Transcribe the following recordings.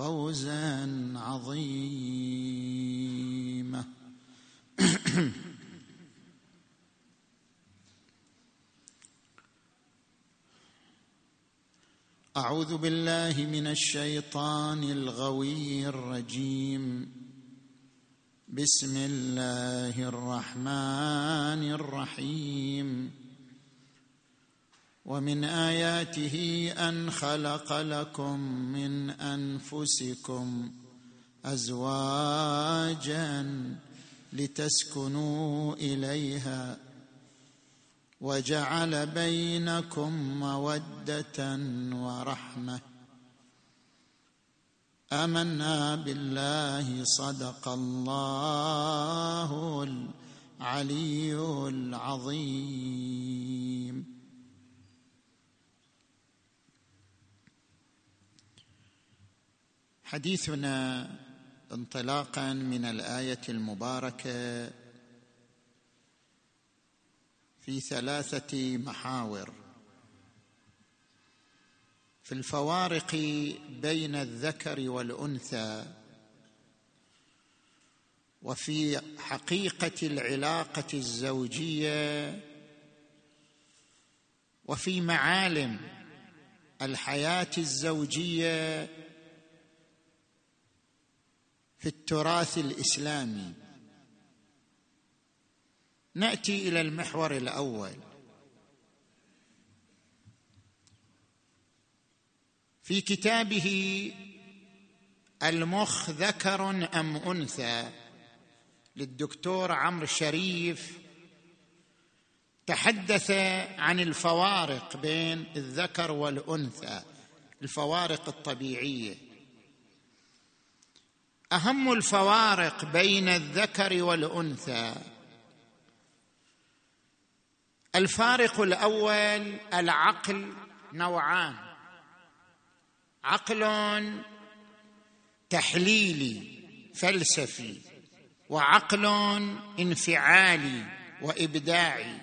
فوزا عظيما. أعوذ بالله من الشيطان الغوي الرجيم. بسم الله الرحمن الرحيم. ومن آياته أن خلق لكم من أنفسكم أزواجا لتسكنوا إليها وجعل بينكم مودة ورحمة. آمنا بالله صدق الله العلي العظيم. حديثنا انطلاقا من الآية المباركة في ثلاثة محاور. في الفوارق بين الذكر والأنثى وفي حقيقة العلاقة الزوجية وفي معالم الحياة الزوجية في التراث الإسلامي. نأتي إلى المحور الأول. في كتابه المخ ذكر أم أنثى للدكتور عمرو شريف تحدث عن الفوارق بين الذكر والأنثى الفوارق الطبيعية. أهم الفوارق بين الذكر والأنثى. الفارق الأول العقل نوعان. عقل تحليلي فلسفي وعقل انفعالي وإبداعي.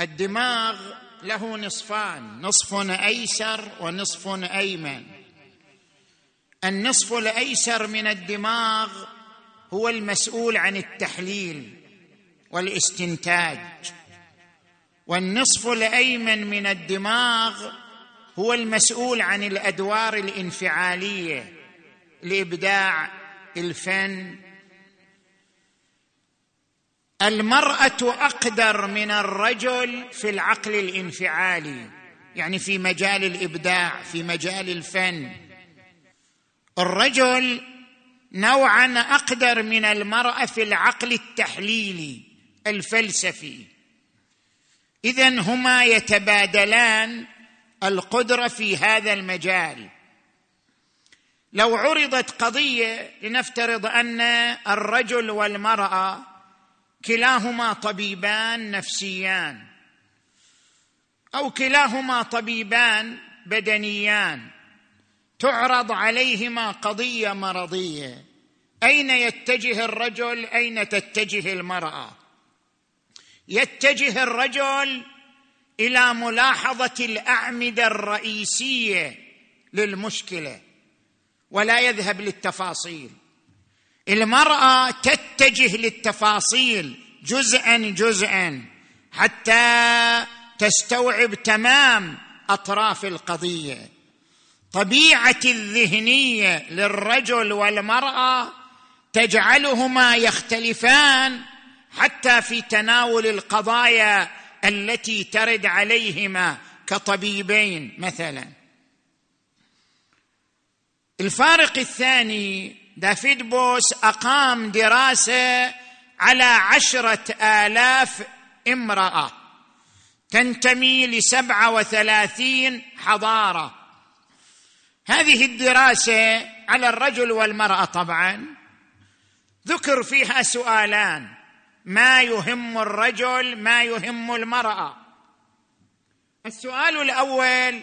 الدماغ له نصفان نصف أيسر ونصف أيمن. النصف الأيسر من الدماغ هو المسؤول عن التحليل والاستنتاج. والنصف الأيمن من الدماغ هو المسؤول عن الأدوار الانفعالية الابداع الفن. المرأة أقدر من الرجل في العقل الانفعالي يعني في مجال الإبداع في مجال الفن. الرجل نوعا أقدر من المرأة في العقل التحليلي الفلسفي. اذا هما يتبادلان القدرة في هذا المجال. لو عرضت قضية لنفترض أن الرجل والمرأة كلاهما طبيبان نفسيان أو كلاهما طبيبان بدنيان تعرض عليهما قضية مرضية. أين يتجه الرجل؟ أين تتجه المرأة؟ يتجه الرجل إلى ملاحظة الأعمدة الرئيسية للمشكلة ولا يذهب للتفاصيل. المرأة تتجه للتفاصيل جزءا جزءا حتى تستوعب تمام أطراف القضية. طبيعة الذهنية للرجل والمرأة تجعلهما يختلفان حتى في تناول القضايا التي ترد عليهما كطبيبين مثلا. الفارق الثاني دافيد بوس أقام دراسة على عشرة آلاف امرأة تنتمي لسبعة وثلاثين حضارة. هذه الدراسة على الرجل والمرأة طبعا ذكر فيها سؤالان. ما يهم الرجل ما يهم المرأة؟ السؤال الأول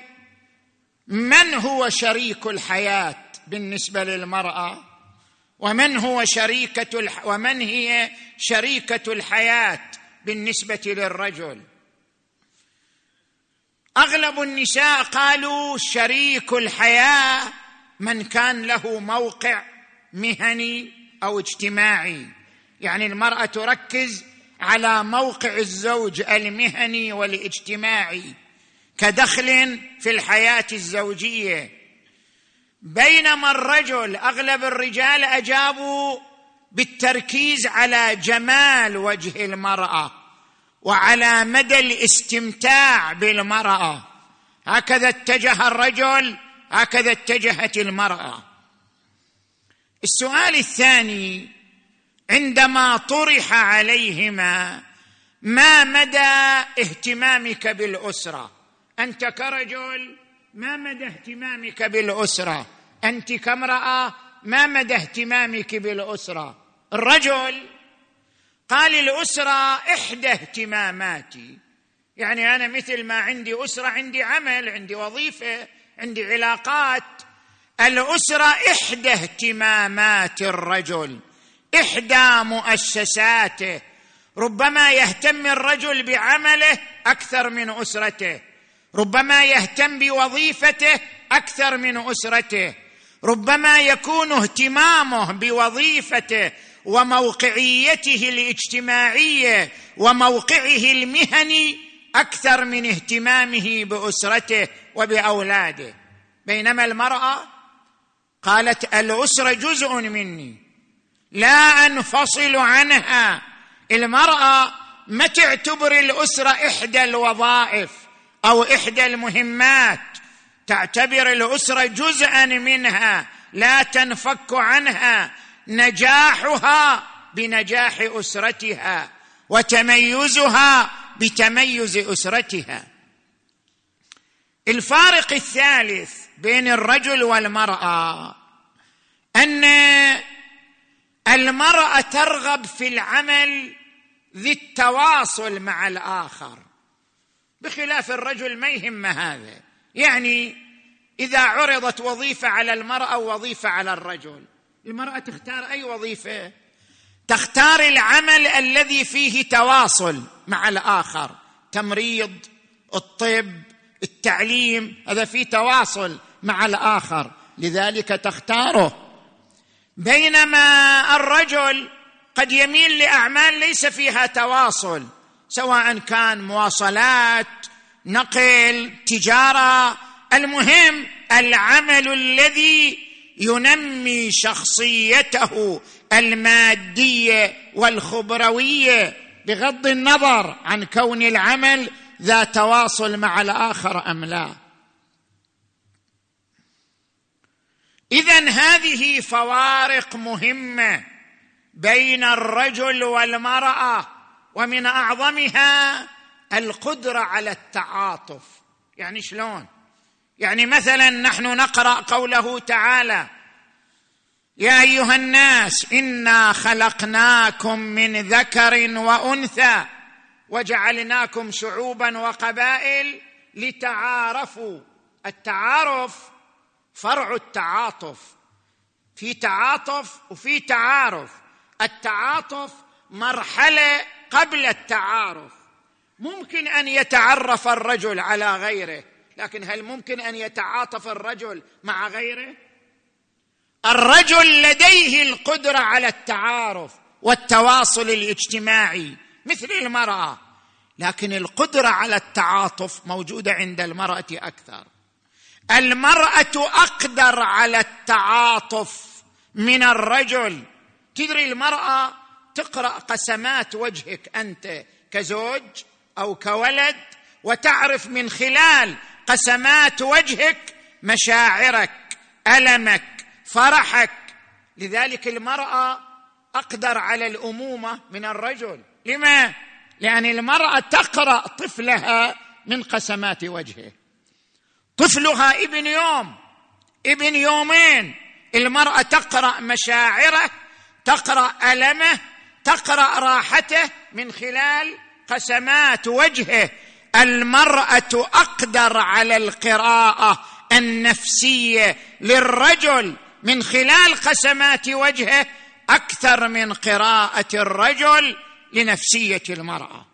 من هو شريك الحياة بالنسبة للمرأة؟ ومن هو شريكة الح... ومن هي شريكة الحياة بالنسبة للرجل؟ أغلب النساء قالوا شريك الحياة من كان له موقع مهني أو اجتماعي. يعني المرأة تركز على موقع الزوج المهني والاجتماعي كدخل في الحياة الزوجية. بينما الرجل أغلب الرجال أجابوا بالتركيز على جمال وجه المرأة. وعلى مدى الاستمتاع بالمرأة. هكذا اتجه الرجل هكذا اتجهت المرأة. السؤال الثاني عندما طرح عليهما ما مدى اهتمامك بالأسرة؟ أنت كرجل ما مدى اهتمامك بالأسرة؟ أنت كامرأة ما مدى اهتمامك بالأسرة؟ الرجل قال الأسرة إحدى اهتماماتي. يعني أنا مثل ما عندي أسرة عندي عمل عندي وظيفة عندي علاقات. الأسرة إحدى اهتمامات الرجل إحدى مؤسساته. ربما يهتم الرجل بعمله أكثر من أسرته. ربما يهتم بوظيفته أكثر من أسرته. ربما يكون اهتمامه بوظيفته وموقعيته الاجتماعية وموقعه المهني أكثر من اهتمامه بأسرته وبأولاده. بينما المرأة قالت الاسره جزء مني لا أنفصل عنها. المرأة ما تعتبر الاسره إحدى الوظائف أو إحدى المهمات تعتبر الاسره جزءا منها لا تنفك عنها. نجاحها بنجاح أسرتها وتميزها بتميز أسرتها. الفارق الثالث بين الرجل والمرأة أن المرأة ترغب في العمل ذي التواصل مع الآخر. بخلاف الرجل ما يهم هذا. يعني إذا عرضت وظيفة على المرأة ووظيفة على الرجل. المرأة تختار أي وظيفة؟ تختار العمل الذي فيه تواصل مع الآخر. تمريض الطب التعليم هذا فيه تواصل مع الآخر. لذلك تختاره. بينما الرجل قد يميل لأعمال ليس فيها تواصل سواء كان مواصلات نقل تجارة. المهم العمل الذي ينمي شخصيته المادية والخبروية بغض النظر عن كون العمل ذا تواصل مع الآخر أم لا. اذا هذه فوارق مهمة بين الرجل والمرأة ومن أعظمها القدرة على التعاطف. يعني شلون؟ يعني مثلا نحن نقرأ قوله تعالى يا أيها الناس إنا خلقناكم من ذكر وأنثى وجعلناكم شعوبا وقبائل لتعارفوا. التعارف فرع التعاطف في تعاطف وفي تعارف. التعاطف مرحلة قبل التعارف. ممكن أن يتعرف الرجل على غيره. لكن هل ممكن أن يتعاطف الرجل مع غيره؟ الرجل لديه القدرة على التعارف والتواصل الاجتماعي مثل المرأة لكن القدرة على التعاطف موجودة عند المرأة أكثر. المرأة أقدر على التعاطف من الرجل. تدري المرأة تقرأ قسمات وجهك أنت كزوج أو كولد وتعرف من خلال قسمات وجهك مشاعرك ألمك فرحك. لذلك المرأة أقدر على الأمومة من الرجل. لما؟ لأن المرأة تقرأ طفلها من قسمات وجهه. طفلها ابن يوم ابن يومين. المرأة تقرأ مشاعره تقرأ ألمه تقرأ راحته من خلال قسمات وجهه. المرأة أقدر على القراءة النفسية للرجل من خلال قسمات وجهه أكثر من قراءة الرجل لنفسية المرأة.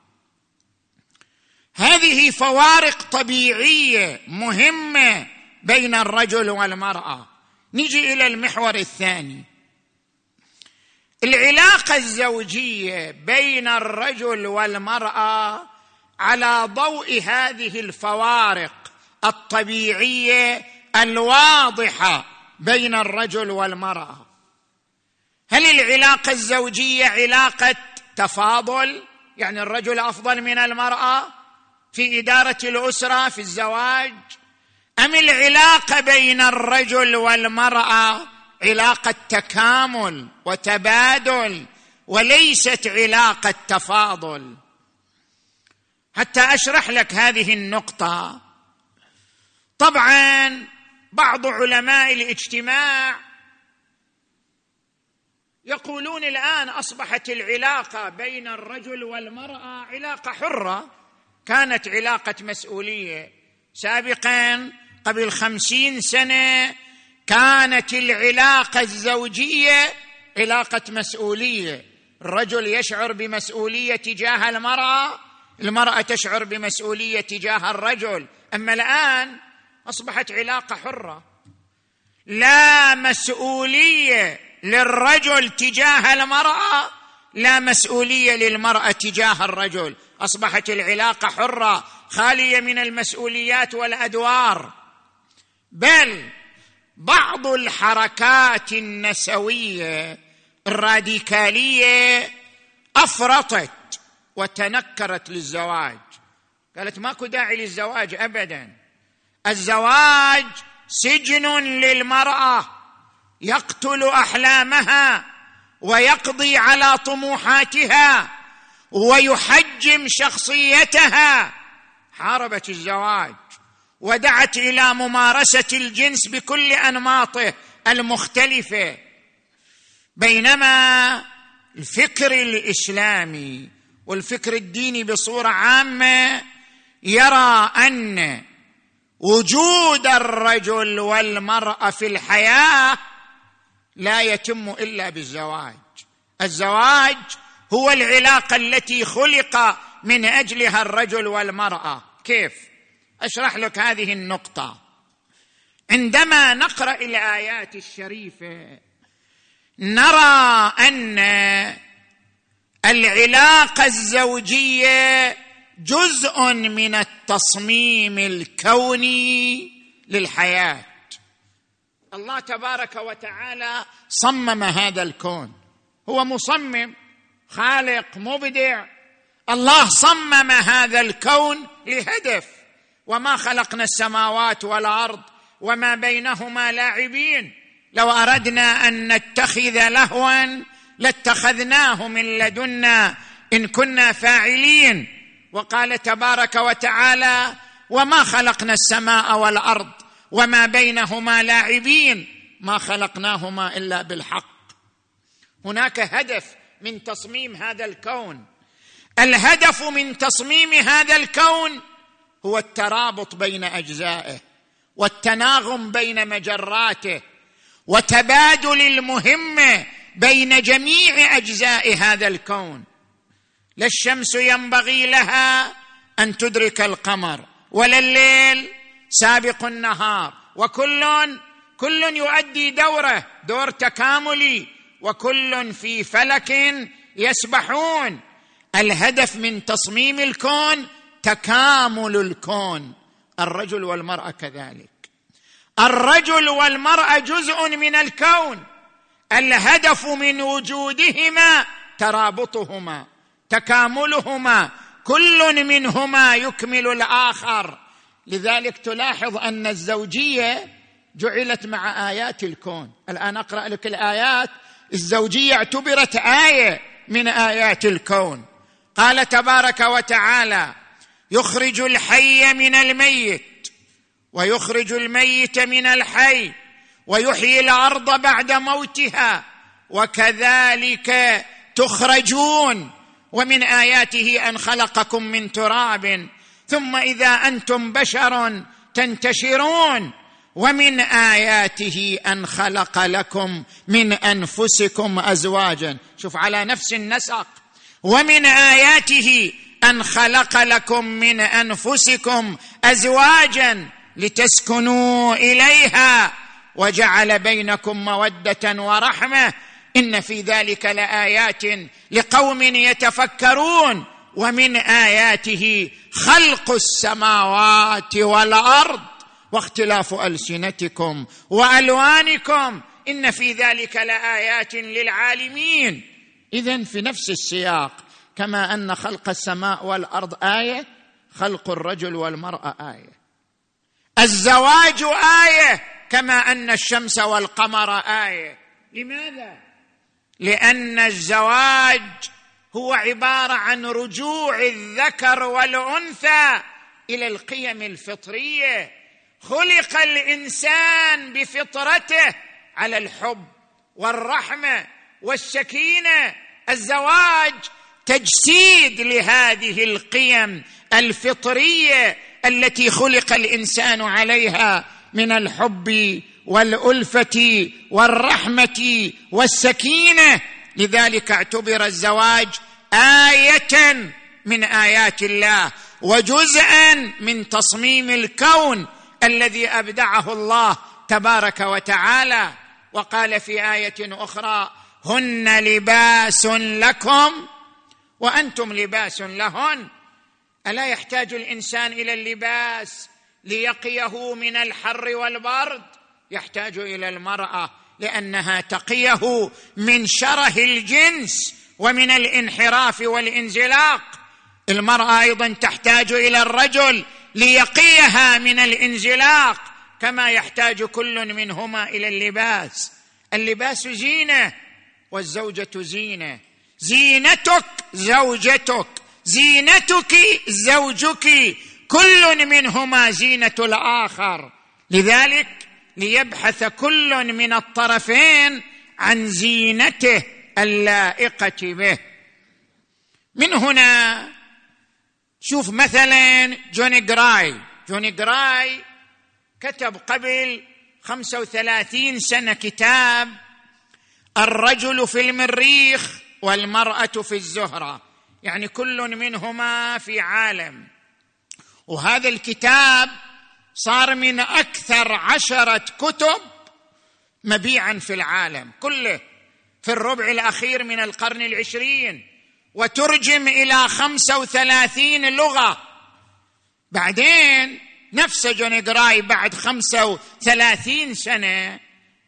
هذه فوارق طبيعية مهمة بين الرجل والمرأة. نجي إلى المحور الثاني. العلاقة الزوجية بين الرجل والمرأة على ضوء هذه الفوارق الطبيعية الواضحة بين الرجل والمرأة. هل العلاقة الزوجية علاقة تفاضل؟ يعني الرجل أفضل من المرأة في إدارة الأسرة في الزواج؟ أم العلاقة بين الرجل والمرأة علاقة تكامل وتبادل وليست علاقة تفاضل؟ حتى أشرح لك هذه النقطة. طبعا بعض علماء الاجتماع يقولون الآن أصبحت العلاقة بين الرجل والمرأة علاقة حرة. كانت علاقة مسؤولية. سابقا قبل خمسين سنة كانت العلاقة الزوجية علاقة مسؤولية. الرجل يشعر بمسؤولية تجاه المرأة المرأة تشعر بمسؤولية تجاه الرجل. أما الآن أصبحت علاقة حرة. لا مسؤولية للرجل تجاه المرأة لا مسؤولية للمرأة تجاه الرجل. أصبحت العلاقة حرة خالية من المسؤوليات والأدوار. بل بعض الحركات النسوية الراديكالية أفرطت. وتنكرت للزواج. قالت ماكو داعي للزواج ابدا. الزواج سجن للمرأة يقتل أحلامها ويقضي على طموحاتها ويحجم شخصيتها. حاربت الزواج ودعت إلى ممارسة الجنس بكل أنماطه المختلفة. بينما الفكر الإسلامي والفكر الديني بصورة عامة يرى أن وجود الرجل والمرأة في الحياة لا يتم إلا بالزواج. الزواج هو العلاقة التي خلق من أجلها الرجل والمرأة. كيف؟ أشرح لك هذه النقطة. عندما نقرأ الآيات الشريفة نرى أن العلاقة الزوجية جزء من التصميم الكوني للحياة. الله تبارك وتعالى صمم هذا الكون. هو مصمم خالق مبدع. الله صمم هذا الكون لهدف. وما خلقنا السماوات والأرض وما بينهما لاعبين. لو أردنا أن نتخذ لهوا لاتخذناه من لدنا إن كنا فاعلين. وقال تبارك وتعالى وما خلقنا السماء والأرض وما بينهما لاعبين. ما خلقناهما إلا بالحق. هناك هدف من تصميم هذا الكون. الهدف من تصميم هذا الكون هو الترابط بين أجزائه والتناغم بين مجراته وتبادل المهمه بين جميع أجزاء هذا الكون. لا الشمس ينبغي لها أن تدرك القمر ولا الليل سابق النهار. وكل كل يؤدي دوره دور تكاملي. وكل في فلك يسبحون. الهدف من تصميم الكون تكامل الكون. الرجل والمرأة كذلك. الرجل والمرأة جزء من الكون. الهدف من وجودهما ترابطهما تكاملهما كل منهما يكمل الآخر. لذلك تلاحظ أن الزوجية جعلت مع آيات الكون. الآن أقرأ لك الآيات. الزوجية اعتبرت آية من آيات الكون. قال تبارك وتعالى يخرج الحي من الميت ويخرج الميت من الحي. ويحيي الأرض بعد موتها. وكذلك تخرجون. ومن آياته أن خلقكم من تراب. ثم إذا أنتم بشر تنتشرون. ومن آياته أن خلق لكم من أنفسكم أزواجا. شوف على نفس النسق. ومن آياته أن خلق لكم من أنفسكم أزواجا لتسكنوا إليها. وجعل بينكم مودة ورحمة إن في ذلك لآيات لقوم يتفكرون ومن آياته خلق السماوات والأرض واختلاف ألسنتكم وألوانكم إن في ذلك لآيات للعالمين. اذا في نفس السياق كما أن خلق السماء والأرض آية خلق الرجل والمرأة آية. الزواج آية كما أن الشمس والقمر آية. لماذا؟ لأن الزواج هو عبارة عن رجوع الذكر والأنثى إلى القيم الفطرية. خلق الإنسان بفطرته على الحب والرحمة والسكينة. الزواج تجسيد لهذه القيم الفطرية التي خلق الإنسان عليها من الحب والألفة والرحمة والسكينة. لذلك اعتبر الزواج آية من آيات الله وجزءا من تصميم الكون الذي أبدعه الله تبارك وتعالى. وقال في آية أخرى هن لباس لكم وأنتم لباس لهن. ألا يحتاج الإنسان إلى اللباس ليقيه من الحر والبرد. يحتاج إلى المرأة لأنها تقيه من شره الجنس ومن الانحراف والانزلاق. المرأة أيضا تحتاج إلى الرجل ليقيها من الانزلاق كما يحتاج كل منهما إلى اللباس. اللباس زينة والزوجة زينة. زينتك زوجتك زينتك زوجك كل منهما زينة الآخر. لذلك ليبحث كل من الطرفين عن زينته اللائقة به. من هنا شوف مثلا جوني جراي. جوني جراي كتب قبل خمسة وثلاثين سنة كتاب الرجل في المريخ والمرأة في الزهرة. يعني كل منهما في عالم. وهذا الكتاب صار من أكثر عشرة كتب مبيعا في العالم. كله في الربع الأخير من القرن العشرين. وترجم إلى خمسة وثلاثين لغة. بعدين نفس جوني جراي بعد خمسة وثلاثين سنة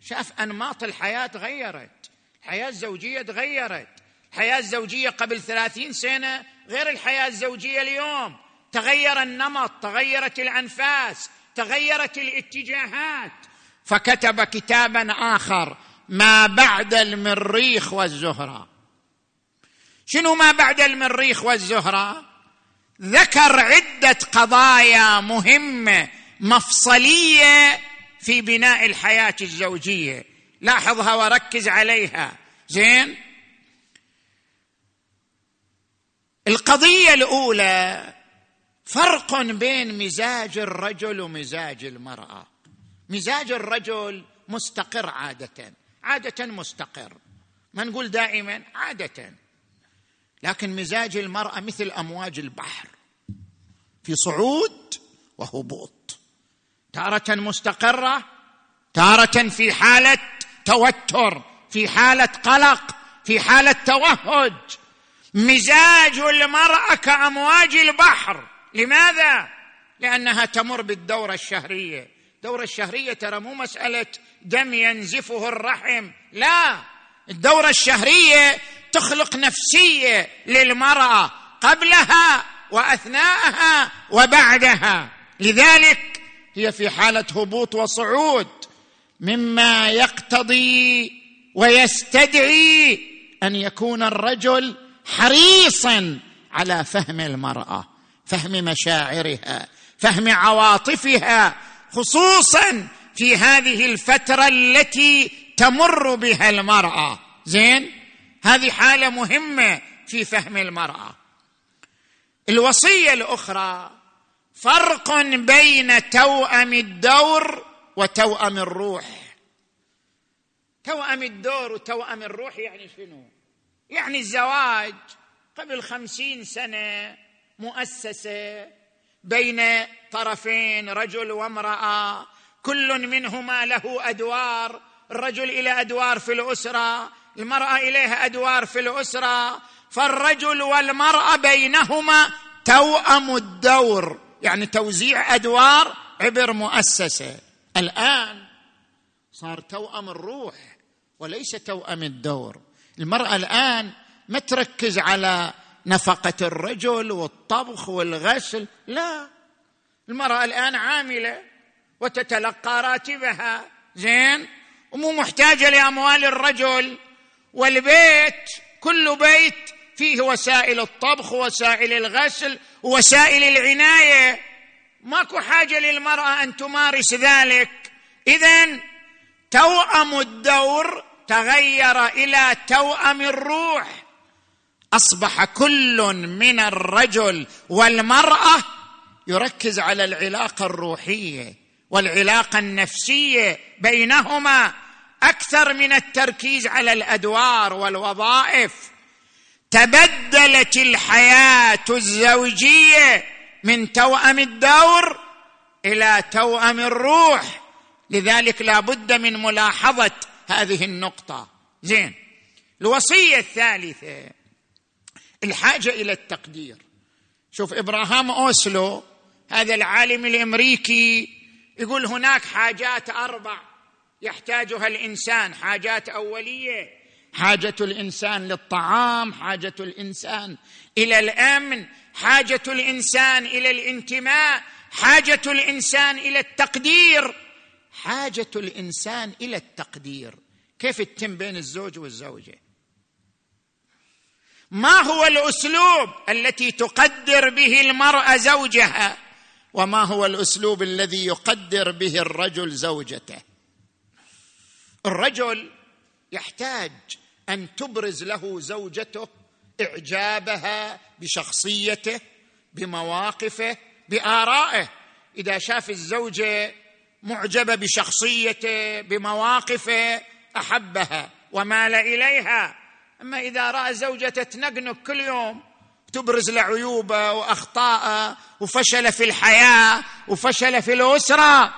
شاف أنماط الحياة تغيرت الحياة الزوجية تغيرت الحياة الزوجية قبل ثلاثين سنة غير الحياة الزوجية اليوم. تغير النمط تغيرت الأنفاس تغيرت الاتجاهات. فكتب كتابا آخر ما بعد المريخ والزهرة شنو ما بعد المريخ والزهرة ذكر عدة قضايا مهمة مفصلية في بناء الحياة الزوجية. لاحظها وركز عليها. زين؟ القضية الأولى فرق بين مزاج الرجل ومزاج المرأة. مزاج الرجل مستقر عادة عادة مستقر. ما نقول دائما؟ عادة. لكن مزاج المرأة مثل أمواج البحر. في صعود وهبوط تارة مستقرة تارة في حالة توتر في حالة قلق في حالة توهج. مزاج المرأة كأمواج البحر. لماذا؟ لأنها تمر بالدورة الشهرية. الدورة الشهرية ترى مو مسألة دم ينزفه الرحم لا. الدورة الشهرية تخلق نفسية للمرأة قبلها وأثناءها وبعدها. لذلك هي في حالة هبوط وصعود. مما يقتضي ويستدعي أن يكون الرجل حريصا على فهم المرأة. فهم مشاعرها فهم عواطفها خصوصا في هذه الفترة التي تمر بها المرأة. زين؟ هذه حالة مهمة في فهم المرأة. الوصية الأخرى فرق بين توأم الدور وتوأم الروح. توأم الدور وتوأم الروح يعني شنو؟ يعني الزواج. قبل خمسين سنة مؤسسة بين طرفين رجل وامرأة. كل منهما له أدوار. الرجل إلى أدوار في الأسرة المرأة إليها أدوار في الأسرة. فالرجل والمرأة بينهما توأم الدور يعني توزيع أدوار عبر مؤسسة. الآن صار توأم الروح وليس توأم الدور. المرأة الآن ما تركز على نفقة الرجل والطبخ والغسل. لا. المرأة الآن عاملة وتتلقى راتبها. زين. ومو محتاجة لأموال الرجل. والبيت كل بيت فيه وسائل الطبخ وسائل الغسل وسائل العناية. ماكو حاجة للمرأة أن تمارس ذلك. اذا توأم الدور تغير إلى توأم الروح. أصبح كل من الرجل والمرأة يركز على العلاقة الروحية والعلاقة النفسية بينهما أكثر من التركيز على الأدوار والوظائف. تبدلت الحياة الزوجية من توأم الدور إلى توأم الروح. لذلك لا بد من ملاحظة هذه النقطة. زين. الوصية الثالثة. الحاجة إلى التقدير. شوف إبراهام أوسلو هذا العالم الأمريكي يقول هناك حاجات أربع يحتاجها الإنسان. حاجات أولية حاجة الإنسان للطعام حاجة الإنسان إلى الأمن حاجة الإنسان إلى الانتماء حاجة الإنسان إلى التقدير. حاجة الإنسان إلى التقدير. كيف تتم بين الزوج والزوجة؟ ما هو الأسلوب التي تقدر به المرأة زوجها؟ وما هو الأسلوب الذي يقدر به الرجل زوجته؟ الرجل يحتاج أن تبرز له زوجته إعجابها بشخصيته بمواقفه بآرائه. إذا شاف الزوجه معجبه بشخصيته بمواقفه أحبها ومال إليها. أما إذا رأى زوجته تنقنق كل يوم تبرز له عيوبه وأخطاءه وفشل في الحياة وفشل في الأسرة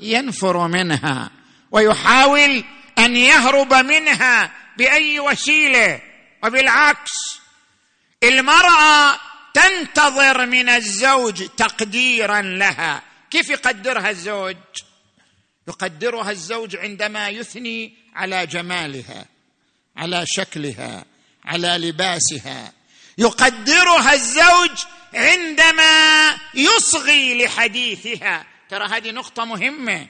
ينفر منها ويحاول أن يهرب منها بأي وسيلة؟ وبالعكس المرأة تنتظر من الزوج تقديرا لها. كيف يقدرها الزوج؟ يقدرها الزوج عندما يثني على جمالها. على شكلها على لباسها. يقدرها الزوج عندما يصغي لحديثها. ترى هذه نقطة مهمة.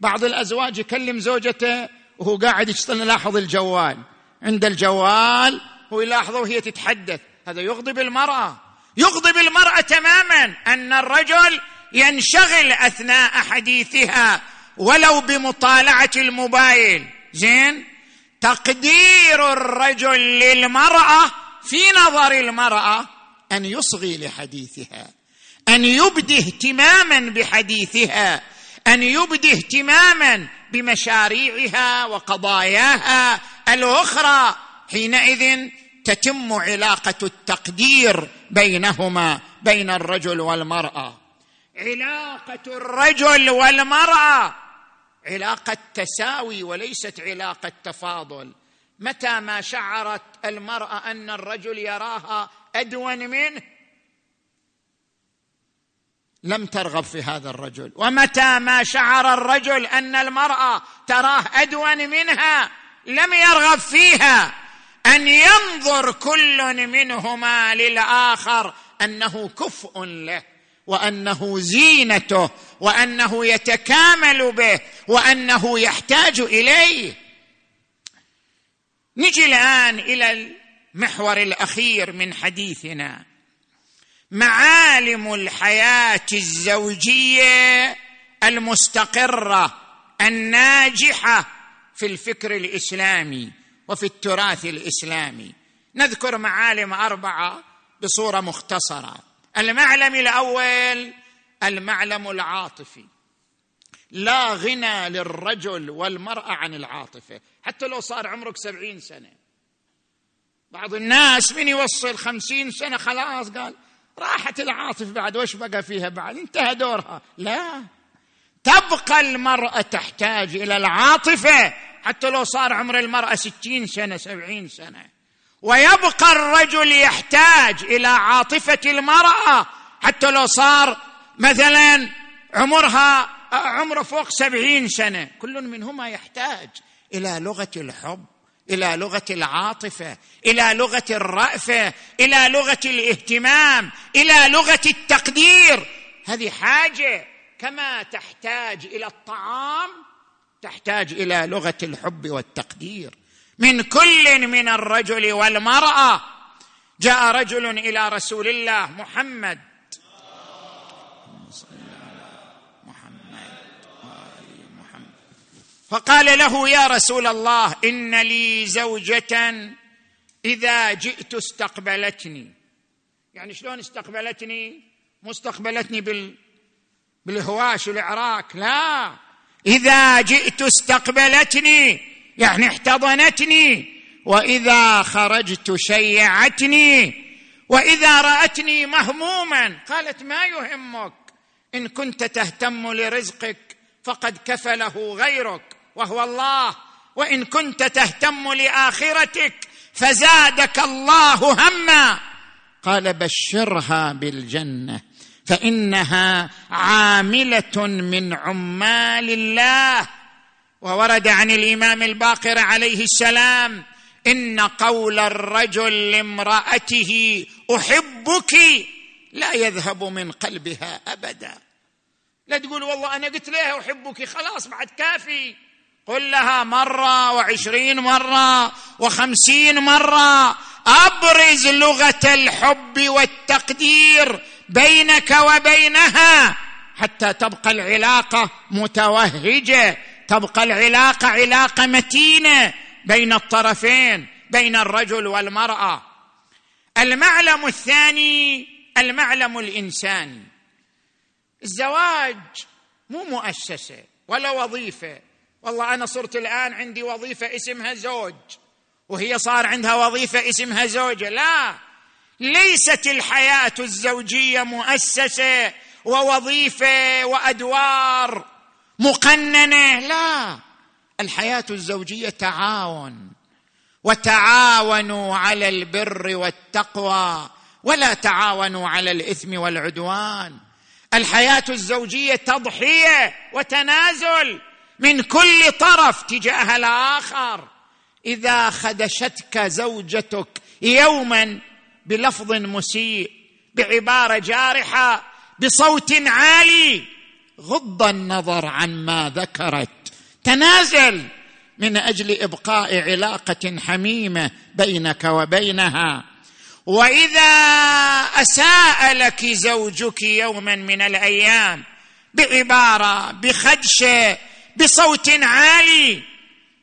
بعض الأزواج يكلم زوجته وهو قاعد يشتغل. يلاحظ الجوال. عند الجوال هو يلاحظه وهي تتحدث. هذا يغضب المرأة. يغضب المرأة تماما أن الرجل ينشغل أثناء حديثها ولو بمطالعة الموبايل. زين؟ تقدير الرجل للمرأة في نظر المرأة أن يصغي لحديثها أن يبدي اهتماما بحديثها أن يبدي اهتماما بمشاريعها وقضاياها. الأخرى حينئذ تتم علاقة التقدير بينهما بين الرجل والمرأة. علاقة الرجل والمرأة علاقة تساوي وليست علاقة تفاضل. متى ما شعرت المرأة أن الرجل يراها أدون منه؟ لم ترغب في هذا الرجل. ومتى ما شعر الرجل أن المرأة تراه أدون منها؟ لم يرغب فيها. أن ينظر كل منهما للآخر أنه كفء له. وأنه زينته وأنه يتكامل به وأنه يحتاج إليه. نجي الآن إلى المحور الأخير من حديثنا. معالم الحياة الزوجية المستقرة الناجحة في الفكر الإسلامي وفي التراث الإسلامي. نذكر معالم أربعة بصورة مختصرة. المعلم الأول المعلم العاطفي. لا غنى للرجل والمرأة عن العاطفة. حتى لو صار عمرك سبعين سنة. بعض الناس من يوصل خمسين سنة خلاص قال راحت العاطفة بعد وش بقى فيها بعد؟ انتهى دورها. لا. تبقى المرأة تحتاج إلى العاطفة حتى لو صار عمر المرأة ستين سنة سبعين سنة. ويبقى الرجل يحتاج إلى عاطفة المرأة حتى لو صار مثلا عمرها عمره فوق سبعين سنة. كل منهما يحتاج إلى لغة الحب إلى لغة العاطفة إلى لغة الرأفة إلى لغة الاهتمام إلى لغة التقدير. هذه حاجة كما تحتاج إلى الطعام تحتاج إلى لغة الحب والتقدير. من كل من الرجل والمرأة جاء رجل إلى رسول الله محمد. فقال له يا رسول الله إن لي زوجة إذا جئت استقبلتني. يعني شلون استقبلتني؟ مستقبلتني بال بالهواش والعراك لا. إذا جئت استقبلتني. يعني احتضنتني وإذا خرجت شيعتني وإذا رأتني مهموما. قالت ما يهمك. إن كنت تهتم لرزقك فقد كفله غيرك وهو الله. وإن كنت تهتم لآخرتك فزادك الله هما. قال بشرها بالجنة فإنها عاملة من عمال الله. وورد عن الإمام الباقر عليه السلام إن قول الرجل لامرأته أحبك لا يذهب من قلبها أبدا. لا تقول والله أنا قلت لها أحبك خلاص بعد كافي. قل لها مرة وعشرين مرة وخمسين مرة. أبرز لغة الحب والتقدير بينك وبينها حتى تبقى العلاقة متوهجة. تبقى العلاقة علاقة متينة بين الطرفين بين الرجل والمرأة. المعلم الثاني المعلم الإنساني الزواج مو مؤسسة ولا وظيفة. والله أنا صرت الآن عندي وظيفة اسمها زوج وهي صار عندها وظيفة اسمها زوجة. لا ليست الحياة الزوجية مؤسسة ووظيفة وأدوار مقننة. لا. الحياة الزوجية تعاون وتعاونوا على البر والتقوى ولا تعاونوا على الإثم والعدوان. الحياة الزوجية تضحية وتنازل من كل طرف تجاه الآخر. إذا خدشتك زوجتك يوما بلفظ مسيء بعبارة جارحة بصوت عالي غض النظر عن ما ذكرت. تنازل من أجل إبقاء علاقة حميمة بينك وبينها. وإذا أساء لك زوجك يوما من الأيام بعبارة بخدشه بصوت عالي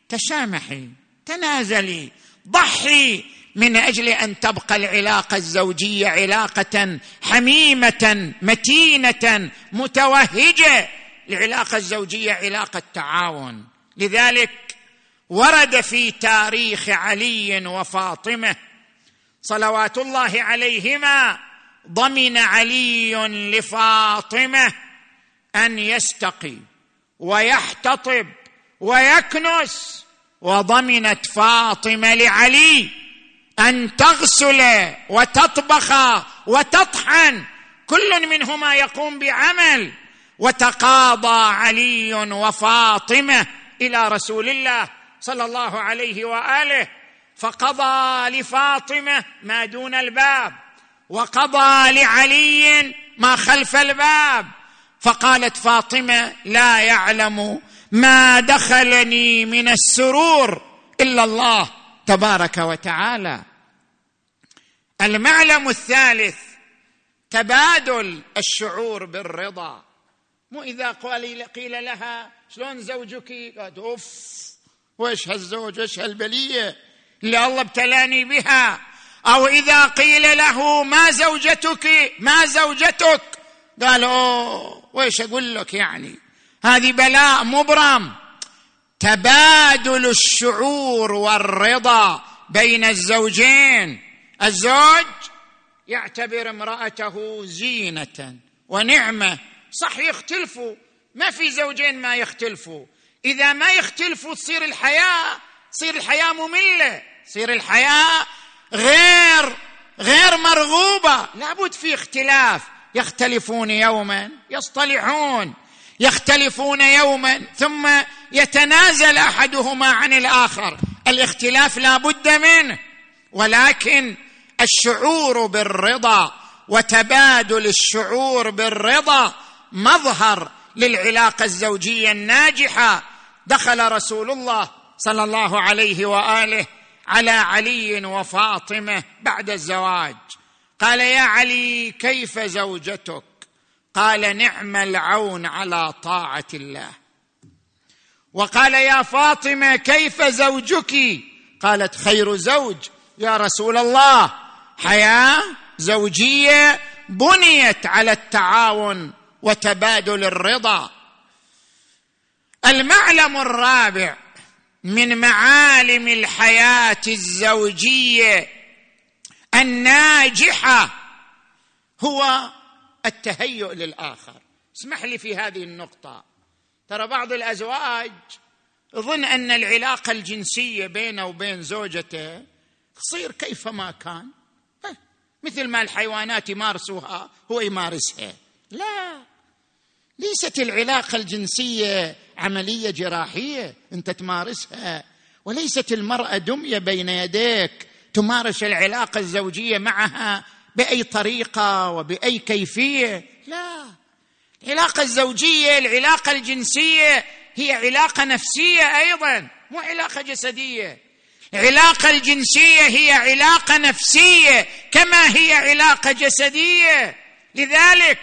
تسامحي تنازلي ضحي من أجل أن تبقى العلاقة الزوجية علاقة حميمة متينة متوهجة. العلاقة الزوجية علاقة تعاون. لذلك ورد في تاريخ علي وفاطمة صلوات الله عليهما ضمن علي لفاطمة أن يستقي ويحتطب ويكنس وضمنت فاطمة لعلي. أن تغسل وتطبخ وتطحن. كل منهما يقوم بعمل. وتقاضى علي وفاطمة إلى رسول الله صلى الله عليه وآله. فقضى لفاطمة ما دون الباب. وقضى لعلي ما خلف الباب. فقالت فاطمة لا يعلم ما دخلني من السرور إلا الله تبارك وتعالى. المعلم الثالث تبادل الشعور بالرضا. مو إذا قيل لها شلون زوجك؟ قالت أوف وش هالزوج؟ وش هالبلية؟ اللي الله ابتلاني بها. أو إذا قيل له ما زوجتك؟ ما زوجتك؟ قال أوه ويش أقول لك يعني؟ هذه بلاء مبرم. تبادل الشعور والرضا بين الزوجين. الزوج يعتبر امرأته زينة ونعمة. صح يختلفوا. ما في زوجين ما يختلفوا. إذا ما يختلفوا تصير الحياة تصير الحياة مملة. تصير الحياة غير غير مرغوبة. لابد في اختلاف. يختلفون يوما يصطلحون. يختلفون يوما ثم يتنازل أحدهما عن الآخر. الاختلاف لا بد منه. ولكن الشعور بالرضا وتبادل الشعور بالرضا مظهر للعلاقة الزوجية الناجحة. دخل رسول الله صلى الله عليه وآله على علي وفاطمة بعد الزواج. قال يا علي كيف زوجتك? قال نعم العون على طاعة الله. وقال يا فاطمة كيف زوجك? قالت خير زوج يا رسول الله. حياة زوجية بنيت على التعاون وتبادل الرضا. المعلم الرابع من معالم الحياة الزوجية الناجحة هو التهيؤ للآخر. اسمح لي في هذه النقطة. ترى بعض الأزواج يظن أن العلاقة الجنسية بينه وبين زوجته تصير كيفما كان. مثل ما الحيوانات يمارسوها هو يمارسها. لا. ليست العلاقة الجنسية عملية جراحية انت تمارسها. وليست المرأة دمية بين يديك تمارس العلاقة الزوجية معها بأي طريقة وبأي كيفية. لا. العلاقة الزوجية العلاقة الجنسية هي علاقة نفسية أيضا مو علاقة جسدية. العلاقه الجنسية هي علاقة نفسية كما هي علاقة جسدية. لذلك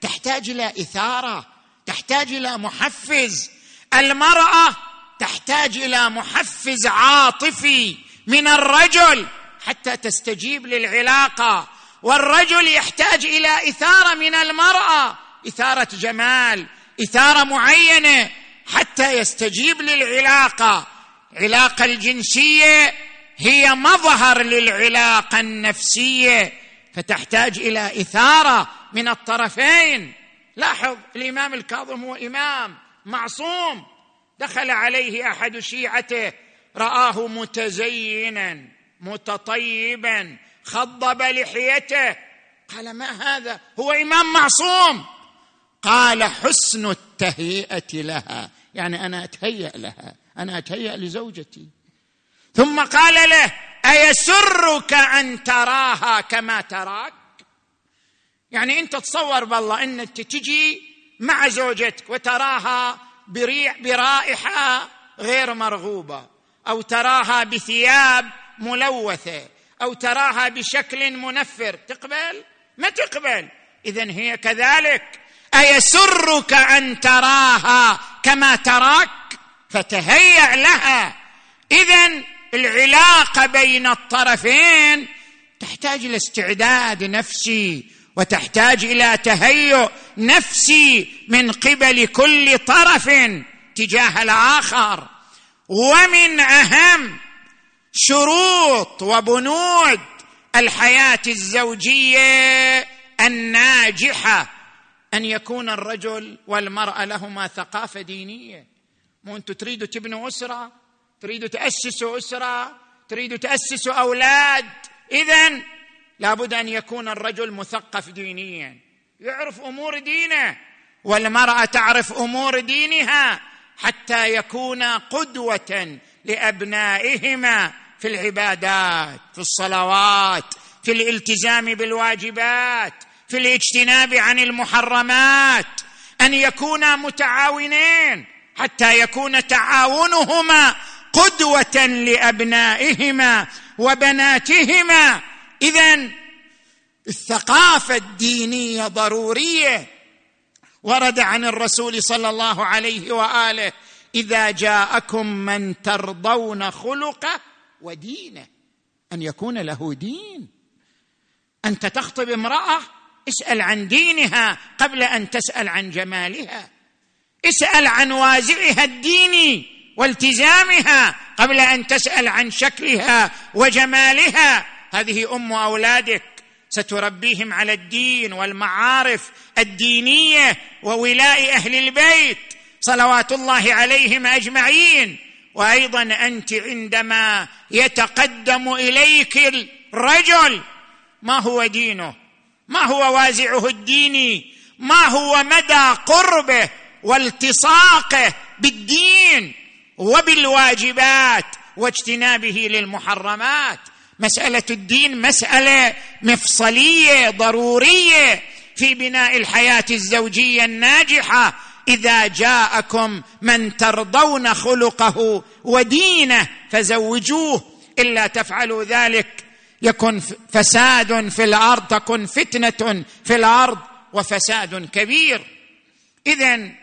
تحتاج إلى إثارة تحتاج إلى محفز. المرأة تحتاج إلى محفز عاطفي من الرجل حتى تستجيب للعلاقة. والرجل يحتاج إلى إثارة من المرأة إثارة جمال إثارة معينة حتى يستجيب للعلاقة. العلاقه الجنسية هي مظهر للعلاقه النفسية فتحتاج إلى إثارة من الطرفين. لاحظ الإمام الكاظم هو إمام معصوم. دخل عليه أحد شيعته رآه متزينا متطيبا خضب لحيته. قال ما هذا؟ هو إمام معصوم. قال حسن التهيئة لها. يعني أنا أتهيأ لها. أنا أتهيأ لزوجتي. ثم قال له أيسرك أن تراها كما تراك؟ يعني أنت تصور بالله ان تجي مع زوجتك وتراها برائحة غير مرغوبة أو تراها بثياب ملوثة أو تراها بشكل منفر. تقبل؟ ما تقبل. اذا هي كذلك. أيسرك أن تراها كما تراك؟ فتهيأ لها. اذا العلاقة بين الطرفين تحتاج إلى استعداد نفسي وتحتاج إلى تهيؤ نفسي من قبل كل طرف تجاه الآخر. ومن أهم شروط وبنود الحياة الزوجية الناجحة أن يكون الرجل والمرأة لهما ثقافة دينية. مو أنتم تريدوا تبنوا أسرة؟ تريدوا تاسسوا أسرة؟ تريدوا تاسسوا أولاد؟ اذا لابد أن يكون الرجل مثقف دينيا. يعرف أمور دينه والمرأة تعرف أمور دينها حتى يكونا قدوة لأبنائهما في العبادات في الصلوات في الالتزام بالواجبات في الاجتناب عن المحرمات. أن يكونا متعاونين. حتى يكون تعاونهما قدوة لأبنائهما وبناتهما. اذا الثقافة الدينية ضرورية. ورد عن الرسول صلى الله عليه وآله إذا جاءكم من ترضون خلقه ودينه. أن يكون له دين. أنت تخطب امرأة اسأل عن دينها قبل أن تسأل عن جمالها. اسأل عن وازعها الديني والتزامها قبل أن تسأل عن شكلها وجمالها. هذه أم أولادك. ستربيهم على الدين والمعارف الدينية وولاء أهل البيت. صلوات الله عليهم أجمعين. وأيضا أنت عندما يتقدم إليك الرجل ما هو دينه؟ ما هو وازعه الديني ما هو مدى قربه؟ والتصاقه بالدين وبالواجبات واجتنابه للمحرمات. مسألة الدين مسألة مفصلية ضرورية في بناء الحياة الزوجية الناجحة. إذا جاءكم من ترضون خلقه ودينه فزوجوه إلا تفعلوا ذلك. يكن فساد في الأرض تكن فتنة في الأرض وفساد كبير. اذا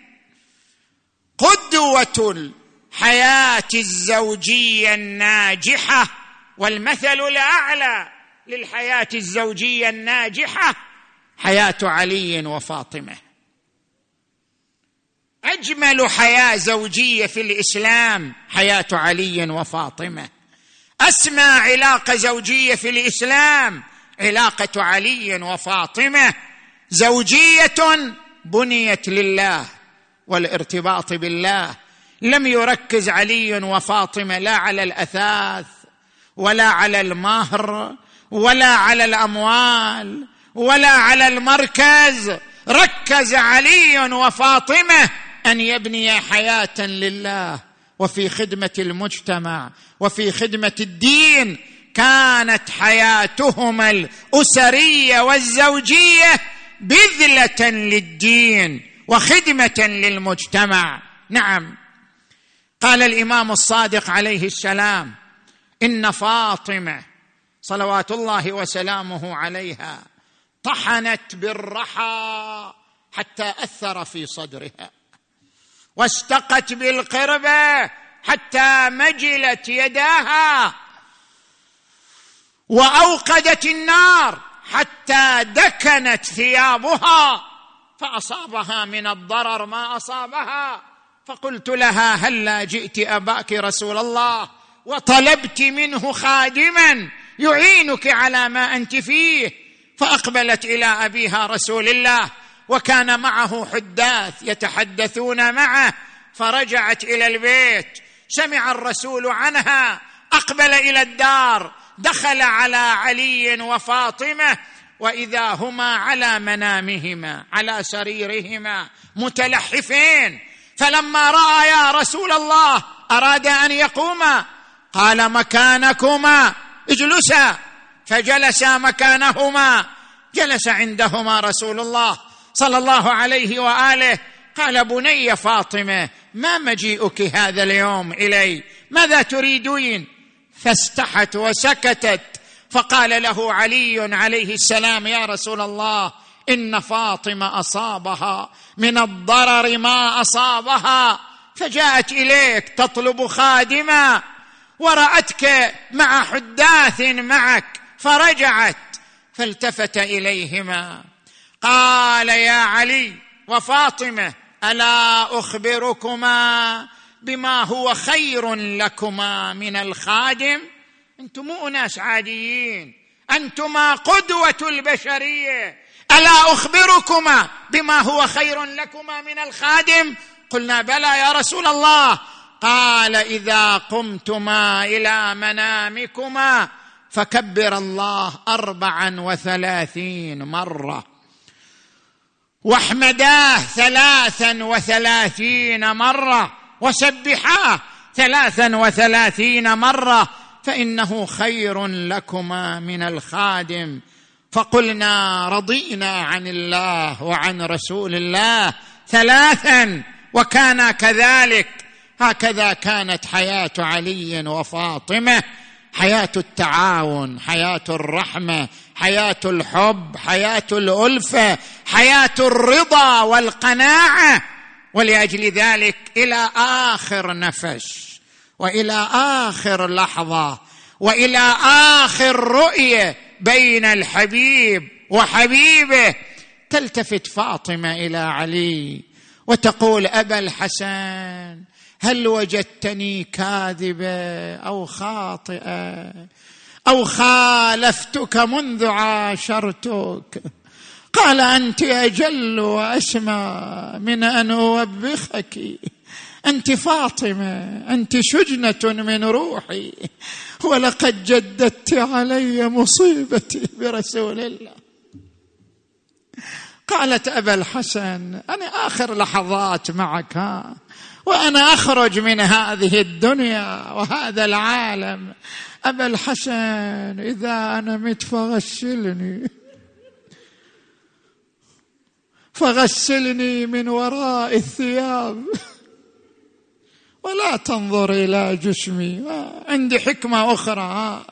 قدوة الحياة الزوجية الناجحة والمثل الأعلى للحياة الزوجية الناجحة حياة علي وفاطمة. أجمل حياة زوجية في الإسلام حياة علي وفاطمة. أسمى علاقة زوجية في الإسلام علاقة علي وفاطمة. زوجية بنيت لله. والارتباط بالله. لم يركز علي وفاطمة لا على الأثاث ولا على المهر ولا على الأموال ولا على المركز. ركز علي وفاطمة أن يبني حياة لله. وفي خدمة المجتمع وفي خدمة الدين كانت حياتهما الأسرية والزوجية بذلة للدين. وخدمة للمجتمع. نعم. قال الإمام الصادق عليه السلام إن فاطمة صلوات الله وسلامه عليها طحنت بالرحى حتى أثر في صدرها واستقت بالقربة حتى مجلت يداها وأوقدت النار حتى دكنت ثيابها. فأصابها من الضرر ما أصابها. فقلت لها هلا جئت أباك رسول الله؟ وطلبت منه خادما يعينك على ما أنت فيه. فأقبلت إلى أبيها رسول الله وكان معه حداث يتحدثون معه. فرجعت إلى البيت سمع الرسول عنها أقبل إلى الدار دخل على علي وفاطمة وإذا هما على منامهما على سريرهما متلحفين. فلما رأى يا رسول الله أراد أن يقوما. قال مكانكما اجلسا. فجلسا مكانهما. جلس عندهما رسول الله صلى الله عليه وآله. قال بني فاطمة ما مجيئك هذا اليوم إلي؟ ماذا تريدين؟ فاستحت وسكتت. فقال له علي عليه السلام يا رسول الله إن فاطمة أصابها من الضرر ما أصابها. فجاءت إليك تطلب خادما ورأتك مع حداث معك فرجعت فالتفت إليهما. قال يا علي وفاطمة ألا أخبركما بما هو خير لكما من الخادم؟ أنتم مو اناس عاديين. انتما قدوة البشرية. ألا أخبركما بما هو خير لكما من الخادم؟ قلنا بلى يا رسول الله. قال إذا قمتما إلى منامكما فكبر الله أربعا وثلاثين مرة. واحمداه ثلاثا وثلاثين مرة. وسبحاه ثلاثا وثلاثين مرة. فإنه خير لكما من الخادم. فقلنا رضينا عن الله وعن رسول الله ثلاثا وكان كذلك. هكذا كانت حياة علي وفاطمة حياة التعاون حياة الرحمة حياة الحب حياة الألفة حياة الرضا والقناعة. ولأجل ذلك إلى آخر نفس. وإلى آخر لحظة وإلى آخر رؤية بين الحبيب وحبيبه. تلتفت فاطمة إلى علي وتقول أبا الحسن هل وجدتني كاذبة أو خاطئة؟ أو خالفتك منذ عاشرتك؟ قال أنت أجل واسمى من أن أوبخك. أنت فاطمة أنت شجنة من روحي. ولقد جددت علي مصيبتي برسول الله. قالت أبا الحسن أنا آخر لحظات معك ها؟ وأنا أخرج من هذه الدنيا وهذا العالم. أبا الحسن إذا أنا مت فغسلني. فغسلني من وراء الثياب. ولا تنظر إلى جسمي. عندي حكمة أخرى.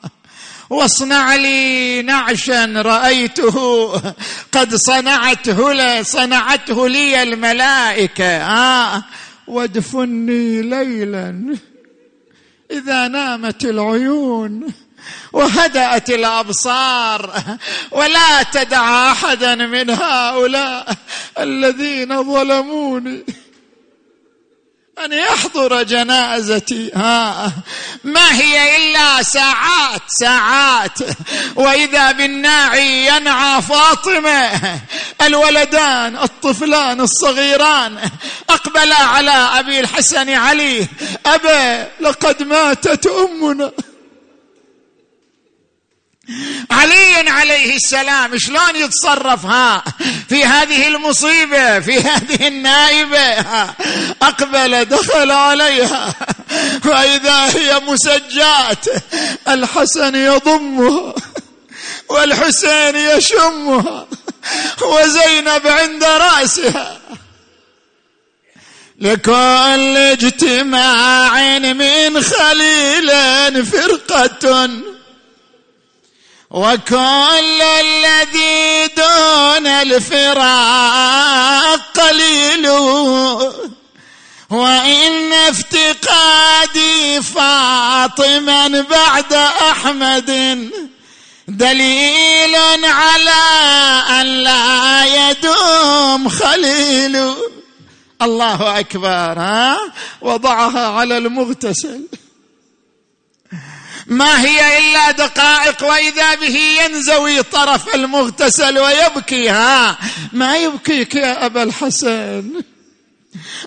واصنع لي نعشا رأيته. قد صنعته صنعته لي الملائكة. وادفني ليلا. إذا نامت العيون وهدأت الأبصار. ولا تدع احدا من هؤلاء الذين ظلموني. أن يحضر جنازتي. ها. ما هي إلا ساعات ساعات. وإذا بالناعي ينعى فاطمة. الولدان الطفلان الصغيران. أقبلا على أبي الحسن علي. أبا لقد ماتت أمنا. علي عليه السلام شلون يتصرف ها؟ في هذه المصيبة في هذه النائبة أقبل دخل عليها. فاذا هي مسجات الحسن يضمها والحسين يشمها وزينب عند رأسها. لكل اجتماع من خليل فرقة وكل الذي دون الفراق قليل. وإن افتقادي فاطما بعد أحمد دليل على أن لا يدوم خليل. الله أكبر ها؟ وضعها على المغتسل. ما هي إلا دقائق وإذا به ينزوي طرف المغتسل ويبكي ها ما يبكيك يا أبا الحسن؟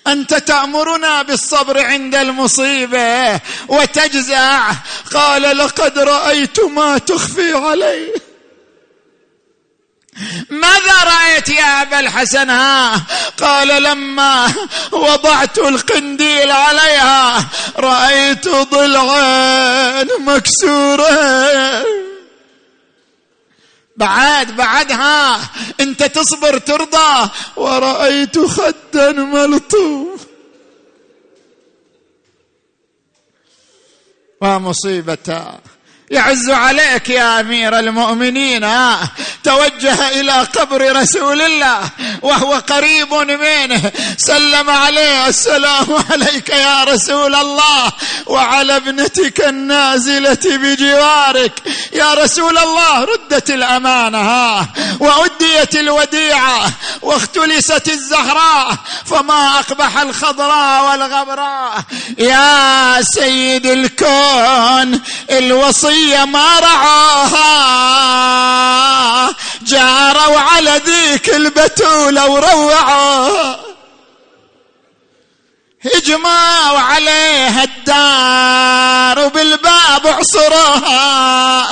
أنت تأمرنا بالصبر عند المصيبة وتجزع. قال لقد رأيت ما تخفي عليه. ماذا رأيت يا أبا الحسن؟ ها؟ قال لما وضعت القنديل عليها رأيت ضلعا مكسوره بعد بعدها انت تصبر ترضى. ورأيت خدا ملطوف. ومصيبته يعز عليك يا أمير المؤمنين. آه. توجه إلى قبر رسول الله وهو قريب منه. سلم عليه. السلام عليك يا رسول الله وعلى ابنتك النازلة بجوارك. يا رسول الله ردت الأمانة. ها وأديت الوديعة. واختلست الزهراء. فما أقبح الخضراء والغبراء. يا سيد الكون الوصيه ما رعاها. جاروا على ذيك البتولة وروعوا هجموا عليها الدار وبالباب عصروها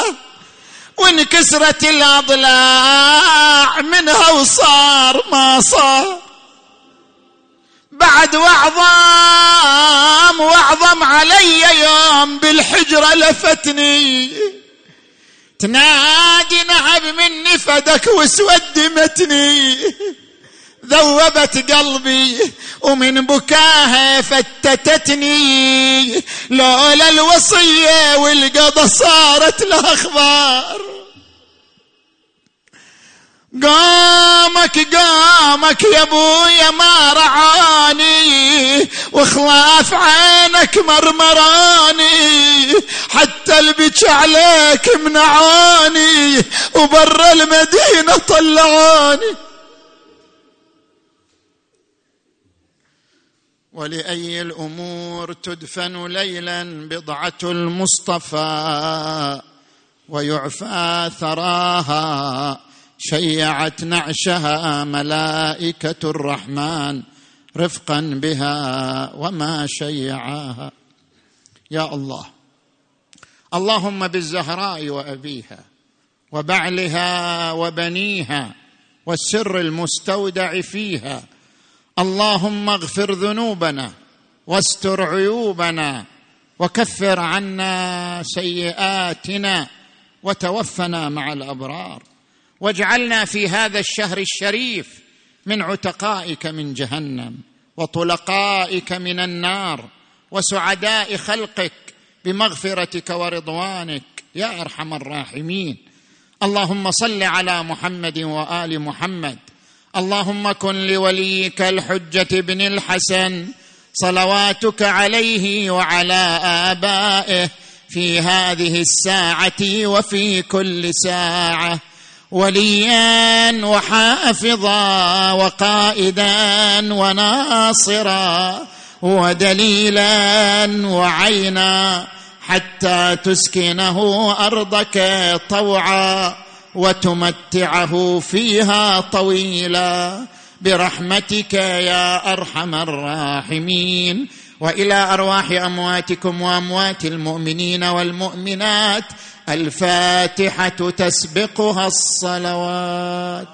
وانكسرت الأضلاع منها وصار ما صار. بعد وعظام وعظم علي يوم بالحجرة لفتني. تنادي نهب مني فدك وسود متني. ذوبت قلبي ومن بكاها فتتتني. لولا الوصية والقضى صارت الأخبار. قامك قامك يا أبويا ما رعاني وخلاف عينك مرمراني حتى البكي عليك منعاني وبر المدينة طلعاني. ولأي الأمور تدفن ليلا بضعة المصطفى ويعفى ثراها. شيعت نعشها ملائكة الرحمن رفقا بها وما شيعاها يا الله اللهم بالزهراء وأبيها وبعلها وبنيها والسر المستودع فيها. اللهم اغفر ذنوبنا واستر عيوبنا وكفر عنا سيئاتنا وتوفنا مع الأبرار. واجعلنا في هذا الشهر الشريف من عتقائك من جهنم وطلقائك من النار وسعداء خلقك بمغفرتك ورضوانك يا أرحم الراحمين. اللهم صل على محمد وآل محمد. اللهم كن لوليك الحجة بن الحسن. صلواتك عليه وعلى آبائه في هذه الساعة وفي كل ساعة. وليا وحافظا وقائدا وناصرا ودليلا وعينا حتى تسكنه أرضك طوعا وتمتعه فيها طويلا برحمتك يا أرحم الراحمين. وإلى أرواح أمواتكم وأموات المؤمنين والمؤمنات الفاتحة تسبقها الصلوات.